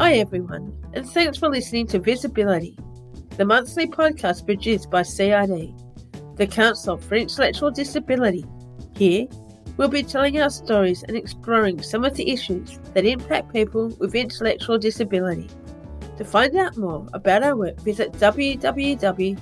Hi, everyone, and thanks for listening to Visibility, the monthly podcast produced by CID, the Council for Intellectual Disability. Here, we'll be telling our stories and exploring some of the issues that impact people with intellectual disability. To find out more about our work, visit www.cid.org.au.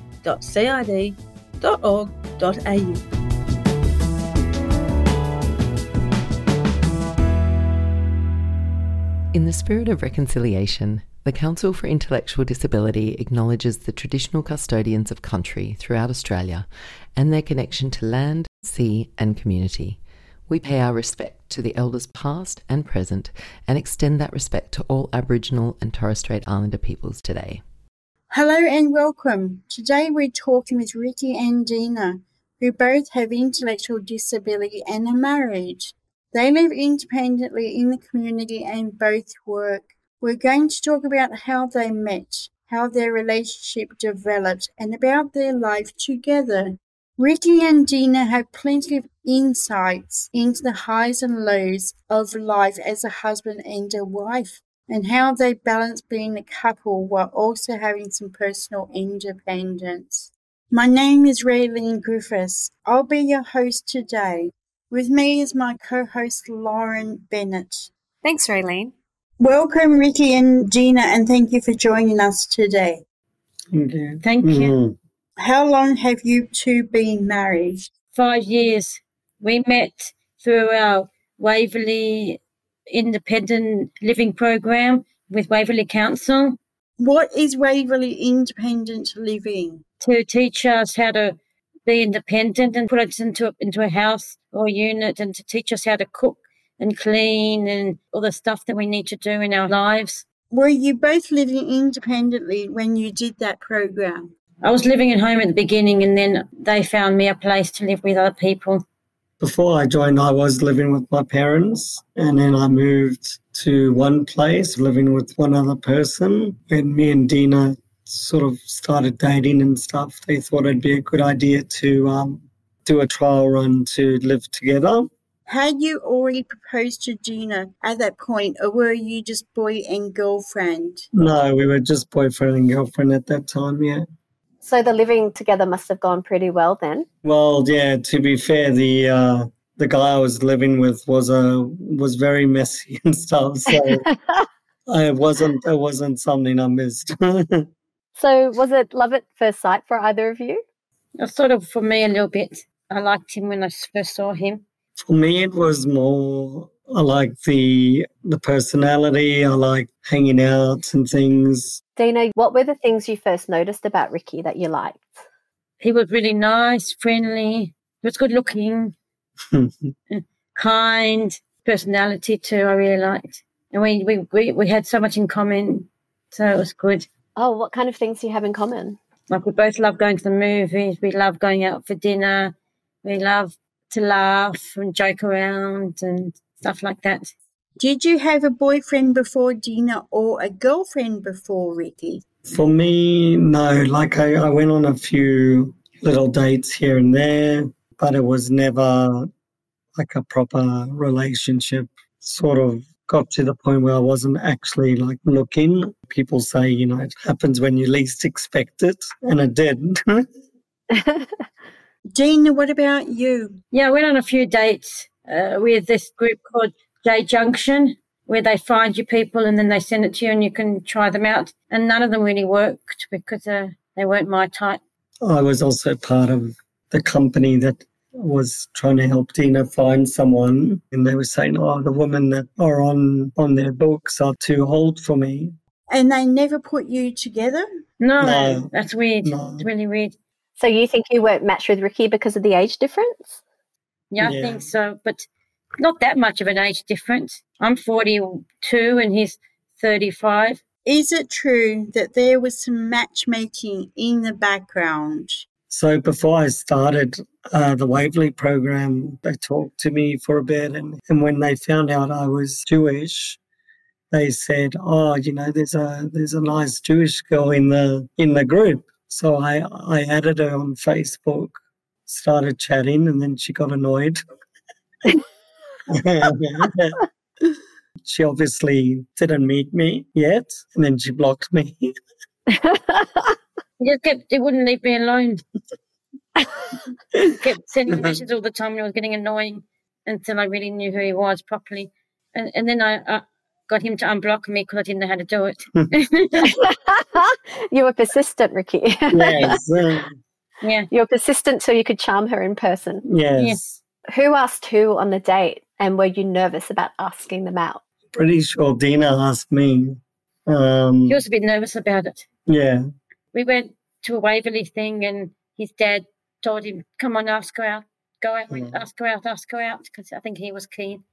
In the spirit of reconciliation, the Council for Intellectual Disability acknowledges the traditional custodians of country throughout Australia and their connection to land, sea, and community. We pay our respect to the elders past and present and extend that respect to all Aboriginal and Torres Strait Islander peoples today. Hello and welcome. Today we're talking with Ricky and Dina, who both have intellectual disability and are married. They live independently in the community and both work. We're going to talk about how they met, how their relationship developed, and about their life together. Ricky and Dina have plenty of insights into the highs and lows of life as a husband and a wife, and how they balance being a couple while also having some personal independence. My name is Raylene Griffiths. I'll be your host today. With me is my co-host Lauren Bennett. Thanks, Raylene. Welcome, Ricky and Dina, and thank you for joining us today. Thank you. Thank you. Mm-hmm. How long have you two been married? Five years. We met through our Waverley Independent Living Program with Waverley Council What is Waverley Independent Living? to teach us how to be independent and put us into into a house or unit and to teach us how to cook and clean and all the stuff that we need to do in our lives. Were you both living independently when you did that program? I was living at home at the beginning and then they found me a place to live with other people. Before I joined, I was living with my parents, and then I moved to one place, living with one other person. When me and Dina sort of started dating and stuff, they thought it'd be a good idea to um, do a trial run to live together. Had you already proposed to Dina at that point, or were you just boy and girlfriend? No, we were just boyfriend and girlfriend at that time, yeah. So the living together must have gone pretty well then. Well, yeah. To be fair, the uh, the guy I was living with was uh, was very messy and stuff. So it wasn't it wasn't something I missed. So was it love at first sight for either of you? Uh, Sort of for me a little bit. I liked him when I first saw him. For me, it was more. I like the the personality. I like hanging out and things. Dina, what were the things you first noticed about Ricky that you liked? He was really nice, friendly, he was good looking, kind, personality too, I really liked. And we, we, we, we had so much in common, so it was good. Oh, what kind of things do you have in common? Like we both love going to the movies, we love going out for dinner, we love to laugh and joke around and stuff like that. Did you have a boyfriend before Dina or a girlfriend before Ricky? For me, no. Like I, I went on a few little dates here and there, but it was never like a proper relationship. Sort of got to the point where I wasn't actually like looking. People say, you know, it happens when you least expect it, and it did. Dina, what about you? Yeah, I went on a few dates uh, with this group called J Junction, where they find you people and then they send it to you and you can try them out. And none of them really worked because uh, they weren't my type. I was also part of the company that was trying to help Dina find someone, and they were saying, "Oh, the women that are on on their books are too old for me." And they never put you together? No, No. that's weird. No. It's really weird. So you think you weren't matched with Ricky because of the age difference? Yeah, I Yeah. think so, but not that much of an age difference. I'm 42 and he's 35. Is it true that there was some matchmaking in the background? So before I started uh, the Waverley program, they talked to me for a bit, and, and when they found out I was Jewish, they said, "Oh, you know, there's a there's a nice Jewish girl in the in the group." So I I added her on Facebook, started chatting, and then she got annoyed. she obviously didn't meet me yet, and then she blocked me. He just kept, he wouldn't leave me alone. kept sending messages all the time and it was getting annoying until I really knew who he was properly. And, and then I, I got him to unblock me because I didn't know how to do it. you were persistent, Ricky. yes, yeah. you were persistent so you could charm her in person. yes. Who asked who on the date, and were you nervous about asking them out? Pretty sure Dina asked me. Um, He was a bit nervous about it. yeah, We went to a Waverley thing and his dad told him, come on, ask her out. Go out, Mm. ask her out, ask her out. Because I think he was keen.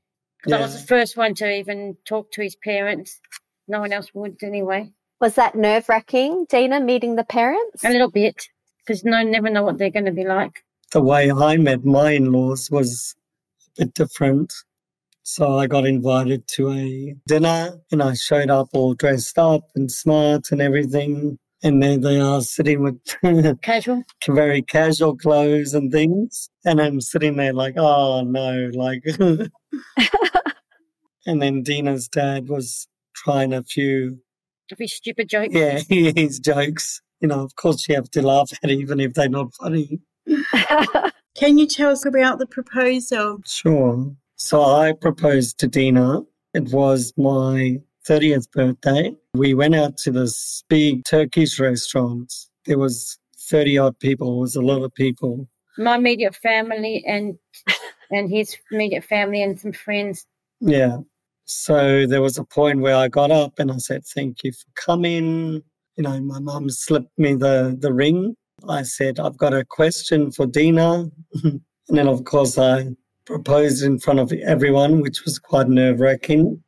'Cause I was the first one to even talk to his parents. No one else would anyway. Was that nerve wracking, Dina, meeting the parents? A little bit. Because no never know what they're going to be like. the way I met my in laws was a bit different. So I got invited to a dinner and I showed up all dressed up and smart and everything. And there they are sitting with Casual. very casual clothes and things. And I'm sitting there like, oh no, like. and then Dina's dad was trying a few, A few stupid jokes. yeah, his jokes. You know, of course you have to laugh at even if they're not funny. Can you tell us about the proposal? Sure. So I proposed to Dina. It was my 30th birthday. We went out to this big Turkish restaurant. There was 30 odd people. It was a lot of people. My immediate family and and his immediate family and some friends. Yeah. So there was a point where I got up and I said, Thank you for coming. You know, my mum slipped me the, the ring. I said, I've got a question for Dina. and then, of course, I proposed in front of everyone, which was quite nerve wracking.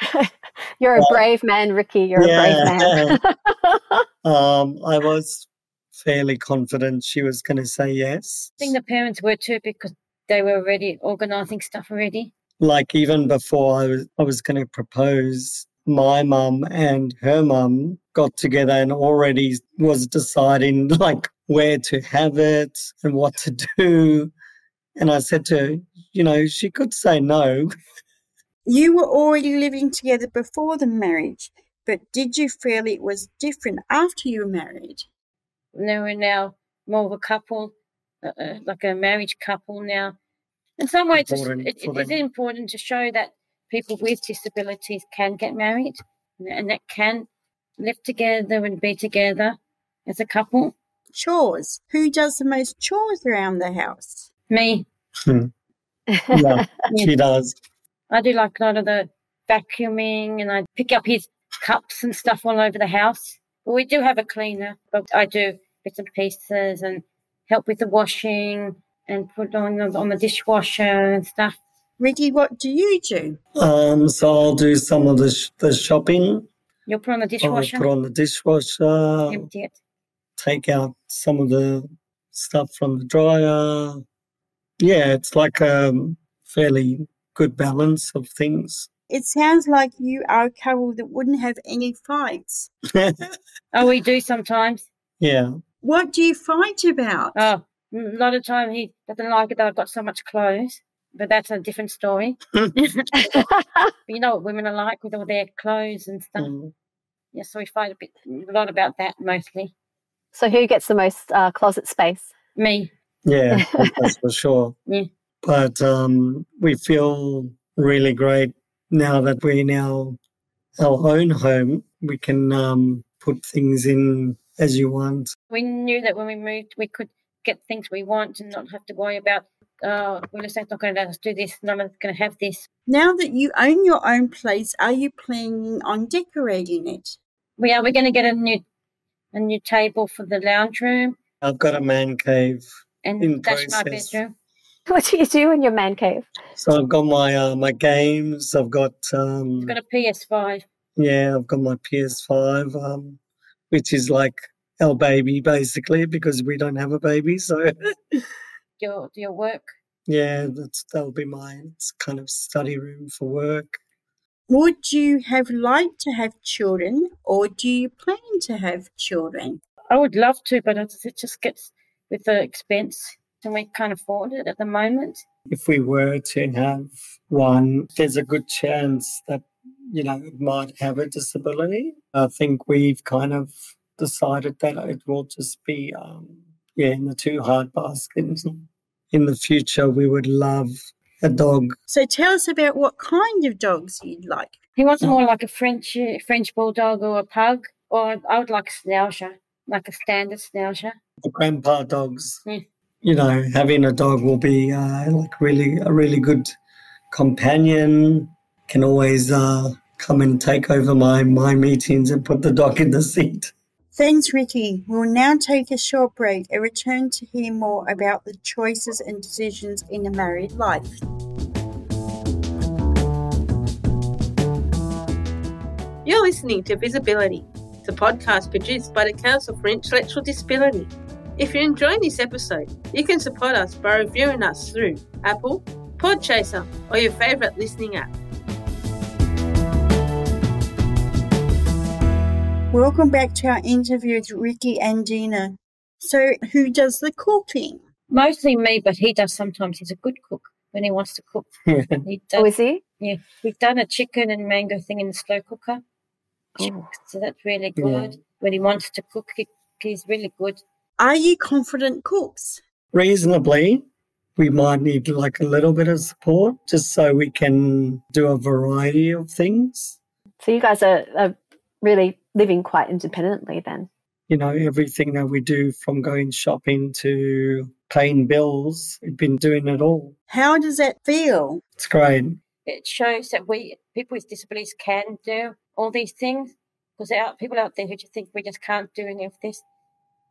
You're a Well, brave man, Ricky. You're a brave man. um, I was fairly confident she was going to say yes. I think the parents were too because they were already organising stuff already. Like even before I was, I was going to propose, my mum and her mum got together and already was deciding like where to have it and what to do. And I said to her, you know, she could say no. You were already living together before the marriage, but did you feel it was different after you were married? No, we're now more of a couple, uh, uh, like a marriage couple now. In some ways, it's, Important it, it is important to show that people with disabilities can get married and that can live together and be together as a couple. Chores. Who does the most chores around the house? Me, yeah, she does. I do like a lot of the vacuuming and I pick up his cups and stuff all over the house. But we do have a cleaner, but I do bits and pieces and help with the washing and put on the, on the dishwasher and stuff. Ricky, what do you do? Um, so I'll do some of the, sh- the shopping. You'll put on the I'll dishwasher, put on the dishwasher. empty it. take out some of the stuff from the dryer. Yeah, it's like a fairly good balance of things. It sounds like you are a couple that wouldn't have any fights. Oh, we do sometimes. yeah, What do you fight about? Oh, a lot of time he doesn't like it that I've got so much clothes, but that's a different story. you know what women are like with all their clothes and stuff. Mm. Yeah, so we fight a bit, a lot about that mostly. so, who gets the most uh, closet space? Me, yeah, that's for sure. Yeah. But um, we feel really great now that we're in our, our own home. We can um, put things in as you want. we knew that when we moved, we could get things we want and not have to worry about. Oh, real estate's not going to let us do this. None of us going to have this. Now that you own your own place, are you planning on decorating it? We are. We're going to get a new, a new table for the lounge room, I've got a man cave. and In that's my bedroom. What do you do in your man cave? So I've got my uh, my games. I've got um, I've got a PS5. Yeah, I've got my PS5, um, which is like our baby basically because we don't have a baby. So Your your work. yeah, that's that'll be my it's kind of study room for work. Would you have liked to have children or do you plan to have children? I would love to, but it it just gets with the expense, and we can't afford it at the moment. If we were to have one, there's a good chance that you know, it might have a disability. I think we've kind of decided that it will just be, um, yeah, in the two hard baskets. In the future, we would love a dog. So tell us about what kind of dogs you'd like. He wants more like a French French bulldog or a pug, or I would like a schnauzer, like a standard schnauzer. The grandpa dogs. Mm. You know, having a dog will be uh, like really a really good companion. Can always uh, come and take over my my meetings and put the dog in the seat. Thanks, Ricky. We'll now take a short break and return to hear more about the choices and decisions in a married life. You're listening to Visibility, the podcast produced by the Council for Intellectual Disability. If you're enjoying this episode, you can support us by reviewing us through Apple, Podchaser, or your favourite listening app. Welcome back to our interview with Ricky and Dina. So, who does the cooking? Mostly me, but he does sometimes. He's a good cook when he wants to cook. Oh, he does, Oh, is he? yeah, we've done a chicken and mango thing in the slow cooker. Oh. So that's really Yeah. good. When he wants to cook, he, he's really good. Are you confident cooks? Reasonably, we might need like a little bit of support just so we can do a variety of things. So you guys are, are really living quite independently then. You know, everything that we do from going shopping to paying bills, we've been doing it all. How does that feel? It's great. It shows that we people with disabilities can do all these things because there are people out there who just think we just can't do any of this,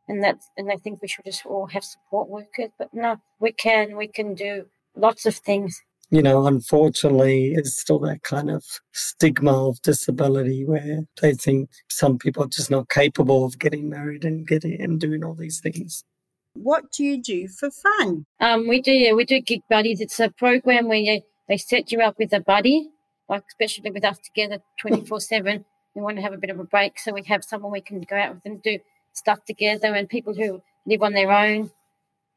and that and they think we should just all have support workers. But no, we can. We can do lots of things. you know, unfortunately, it's still that kind of stigma of disability where they think some people are just not capable of getting married and getting and doing all these things. What do you do for fun? Um, we do yeah, we do gig buddies. It's a program where you, they set you up with a buddy, like especially with us together twenty four seven. We want to have a bit of a break, so we have someone we can go out with and do stuff together. And people who live on their own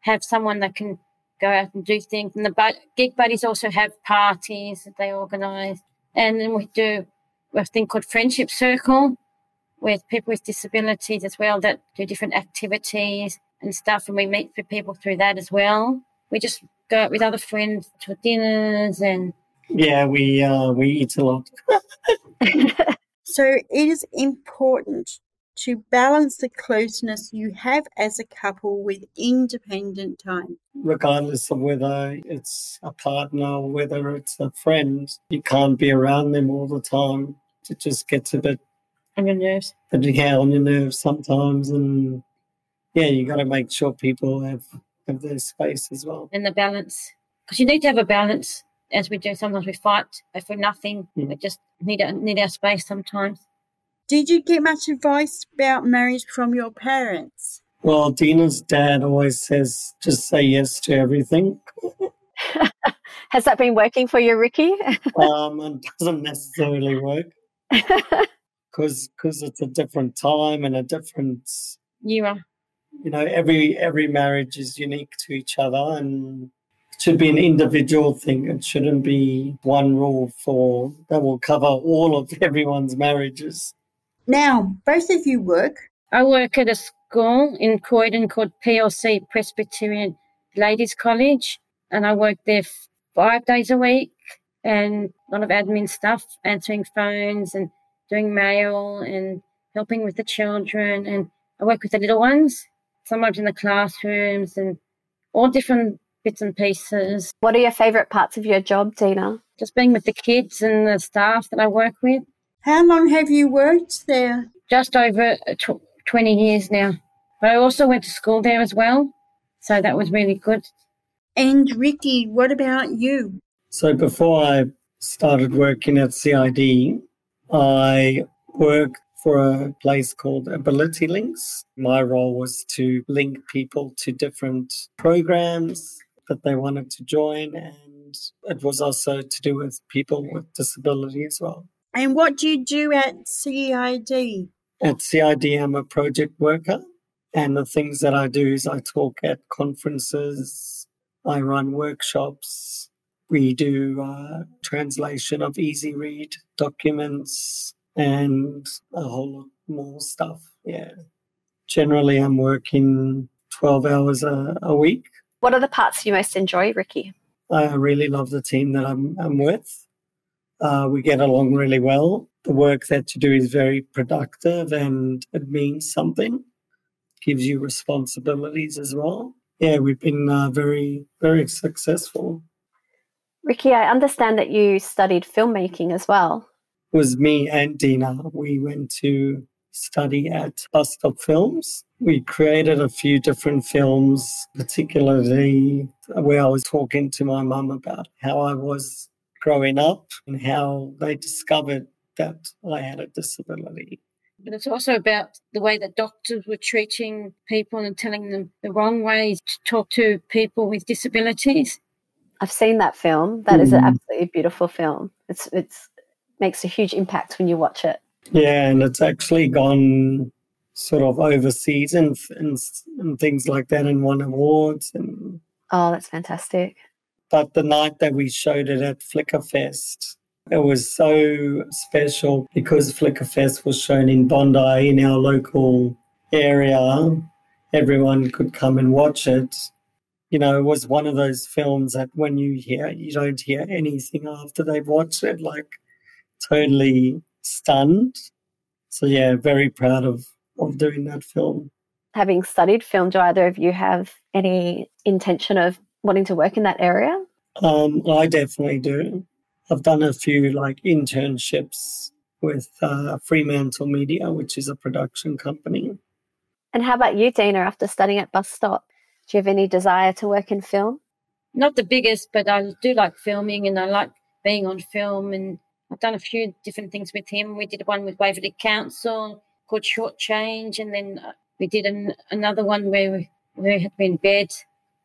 have someone that can go out and do things. And the bud- gig buddies also have parties that they organise. And then we do a thing called Friendship Circle with people with disabilities as well that do different activities and stuff. And we meet with people through that as well. We just go out with other friends to dinners and Yeah, we uh, we eat a lot. So, it is important to balance the closeness you have as a couple with independent time. Regardless of whether it's a partner or whether it's a friend, you can't be around them all the time. It just gets a bit, on your nerves. bit yeah, on your nerves sometimes, and yeah, you got to make sure people have have their space as well. and the balance. Because you need to have a balance, as we do. Sometimes we fight for nothing. Mm. We just need our, need our space sometimes. Did you get much advice about marriage from your parents? Well, Dina's dad always says, just say yes to everything. Has that been working for you, Ricky? um, and doesn't necessarily work because it's a different time and a different You are. you know every every marriage is unique to each other and it should be an individual thing it shouldn't be one rule for that will cover all of everyone's marriages Now, both of you work. I work at a school in Croydon called PLC Presbyterian Ladies College, and I work there five days a week and a lot of admin stuff, answering phones and doing mail and helping with the children. And I work with the little ones, sometimes in the classrooms and all different bits and pieces. what are your favourite parts of your job, Dina? Just being with the kids and the staff that I work with. How long have you worked there? just over tw- 20 years now. But I also went to school there as well. So that was really good. And Ricky, what about you? so before i started working at cid i worked for a place called ability links my role was to link people to different programs that they wanted to join and it was also to do with people with disability as well And what do you do at CID? At CID, I'm a project worker, and the things that I do is I talk at conferences, I run workshops, We do uh, translation of easy read documents and a whole lot more stuff. Yeah. Generally, I'm working 12 hours a, a week. What are the parts you most enjoy, Ricky? I really love the team that I'm, I'm with. Uh, we get along really well. The work that you do is very productive and it means something, gives you responsibilities as well. Yeah, we've been uh, very, very successful. Ricky, I understand that you studied filmmaking as well. It was me and Dina. We went to study at Bus Stop Films. We created a few different films, particularly where I was talking to my mum about how I was growing up and how they discovered that I had a disability. But it's also about the way that doctors were treating people and telling them the wrong ways to talk to people with disabilities. I've seen that film. That mm. is an absolutely beautiful film. It's it's makes a huge impact when you watch it. Yeah, and it's actually gone sort of overseas and, and, and things like that and won awards and oh that's fantastic but the night that we showed it at flickerfest it was so special because flickerfest was shown in bondi in our local area. Everyone could come and watch it. You know it was one of those films that when you hear you don't hear anything after they've watched it like totally stunned. So yeah very proud of of doing that film. Having studied film, do either of you have any intention of wanting to work in that area? Um, I definitely do. I've done a few like internships with uh, Fremantle Media, which is a production company. And how about you, Dina, after studying at Bus Stop? Do you have any desire to work in film? Not the biggest, but I do like filming and I like being on film. And I've done a few different things with him. We did one with Waverley Council called Short Change, and then uh, we did an, another one where we, where we had been bed.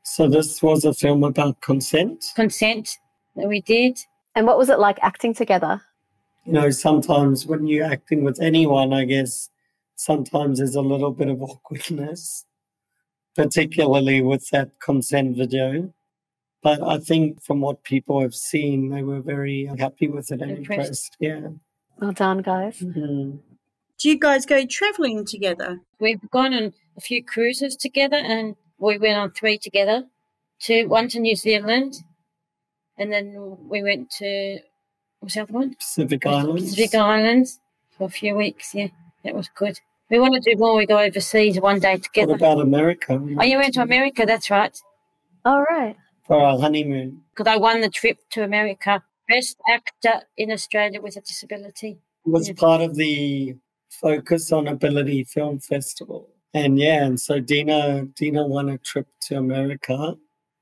So this was a film about consent. Consent that we did. And what was it like acting together? You know, sometimes when you're acting with anyone, I guess sometimes there's a little bit of awkwardness, particularly with that consent video. But I think from what people have seen, they were very happy with it and impressed. impressed. Yeah. Well done, guys. Mm-hmm. Do you guys go traveling together? We've gone on a few cruises together and we went on three together. To one to New Zealand and then we went to what's the other one? Pacific Islands. Pacific Islands for a few weeks, yeah. That was good. We want to do more. We go overseas one day together. What about America? Oh, you went to America, that's right. All right. For our honeymoon. Because I won the trip to America. Best actor in Australia with a disability. It Was yeah. part of the Focus on Ability Film Festival. And yeah, and so Dina Dina won a trip to America.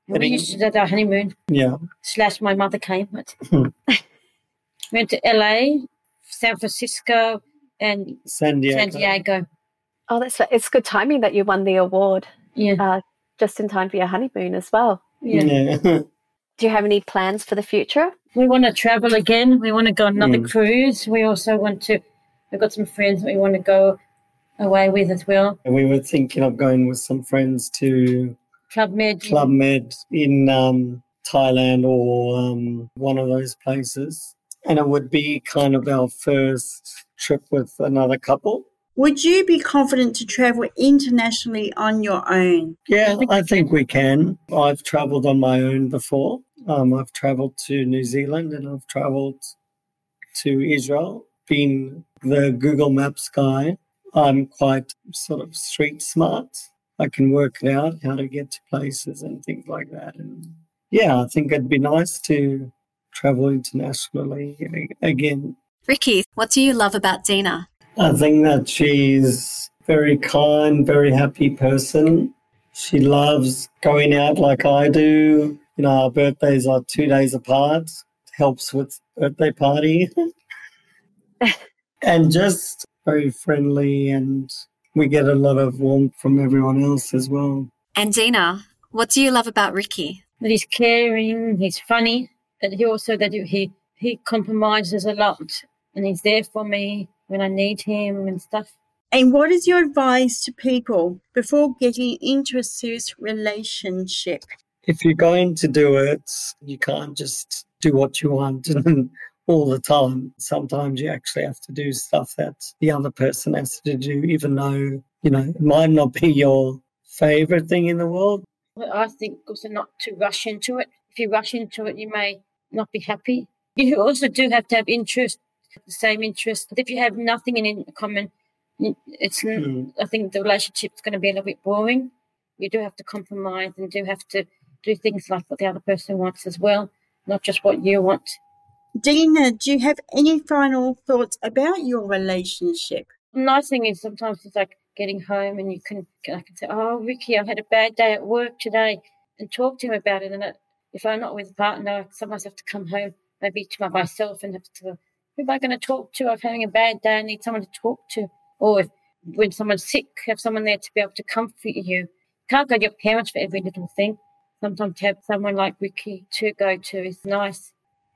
We used to do our honeymoon. Yeah. Slash my mother came. But hmm. went to LA, San Francisco, and San Diego. San Diego. Oh, that's it's good timing that you won the award. Yeah. Uh, just in time for your honeymoon as well. Yeah. yeah. Do you have any plans for the future? We want to travel again. We want to go on another mm. cruise. We also want to We've got some friends that we want to go away with as well. And we were thinking of going with some friends to Club Med. Club Med in um, Thailand or um, one of those places. And it would be kind of our first trip with another couple. Would you be confident to travel internationally on your own? Yeah, I think we can. I've traveled on my own before. Um, I've traveled to New Zealand and I've traveled to Israel been the Google Maps guy, I'm quite sort of street smart. I can work it out how to get to places and things like that. And yeah, I think it'd be nice to travel internationally again. Ricky, what do you love about Dina? I think that she's very kind, very happy person. She loves going out like I do. You know, our birthdays are two days apart. Helps with birthday party. and just very friendly, and we get a lot of warmth from everyone else as well. And Dina, what do you love about Ricky? That he's caring, he's funny, but he also that he he compromises a lot, and he's there for me when I need him and stuff. And what is your advice to people before getting into a serious relationship? if you're going to do it, you can't just do what you want and all the time. Sometimes you actually have to do stuff that the other person has to do, even though, you know, it might not be your favorite thing in the world. I think also not to rush into it. If you rush into it, you may not be happy. You also do have to have interest, the same interest. If you have nothing in common, it's. Mm. I think the relationship is going to be a little bit boring. You do have to compromise and do have to do things like what the other person wants as well, not just what you want. Dina, do you have any final thoughts about your relationship? Nice thing is sometimes it's like getting home and you can I can say, "Oh, Ricky, I had a bad day at work today," and talk to him about it. And if I'm not with a partner, I have to come home maybe to myself and have to. Who am I going to talk to? I'm having a bad day. I need someone to talk to. Or if, when someone's sick, have someone there to be able to comfort you. Can't go to your parents for every little thing. Sometimes to have someone like Ricky to go to is nice.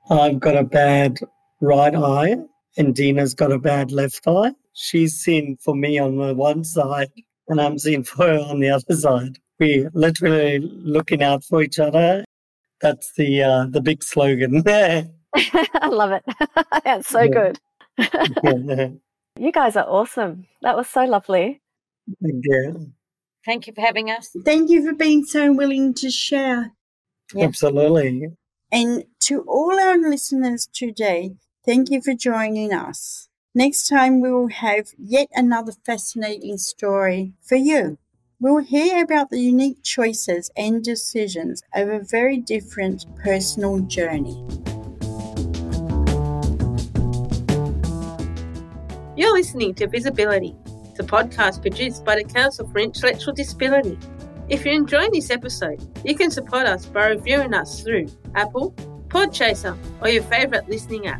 I've got a bad right eye, and Dina's got a bad left eye. She's seen for me on the one side, and I'm seeing for her on the other side. We're literally looking out for each other. That's the uh, the big slogan there. I love it. That's so yeah. good. you guys are awesome. That was so lovely. Thank you. Thank you for having us. Thank you for being so willing to share. Absolutely. And to all our listeners today, thank you for joining us. Next time, we will have yet another fascinating story for you. We'll hear about the unique choices and decisions of a very different personal journey. You're listening to Visibility, the podcast produced by the Council for Intellectual Disability. If you're enjoying this episode, you can support us by reviewing us through Apple, Podchaser, or your favourite listening app.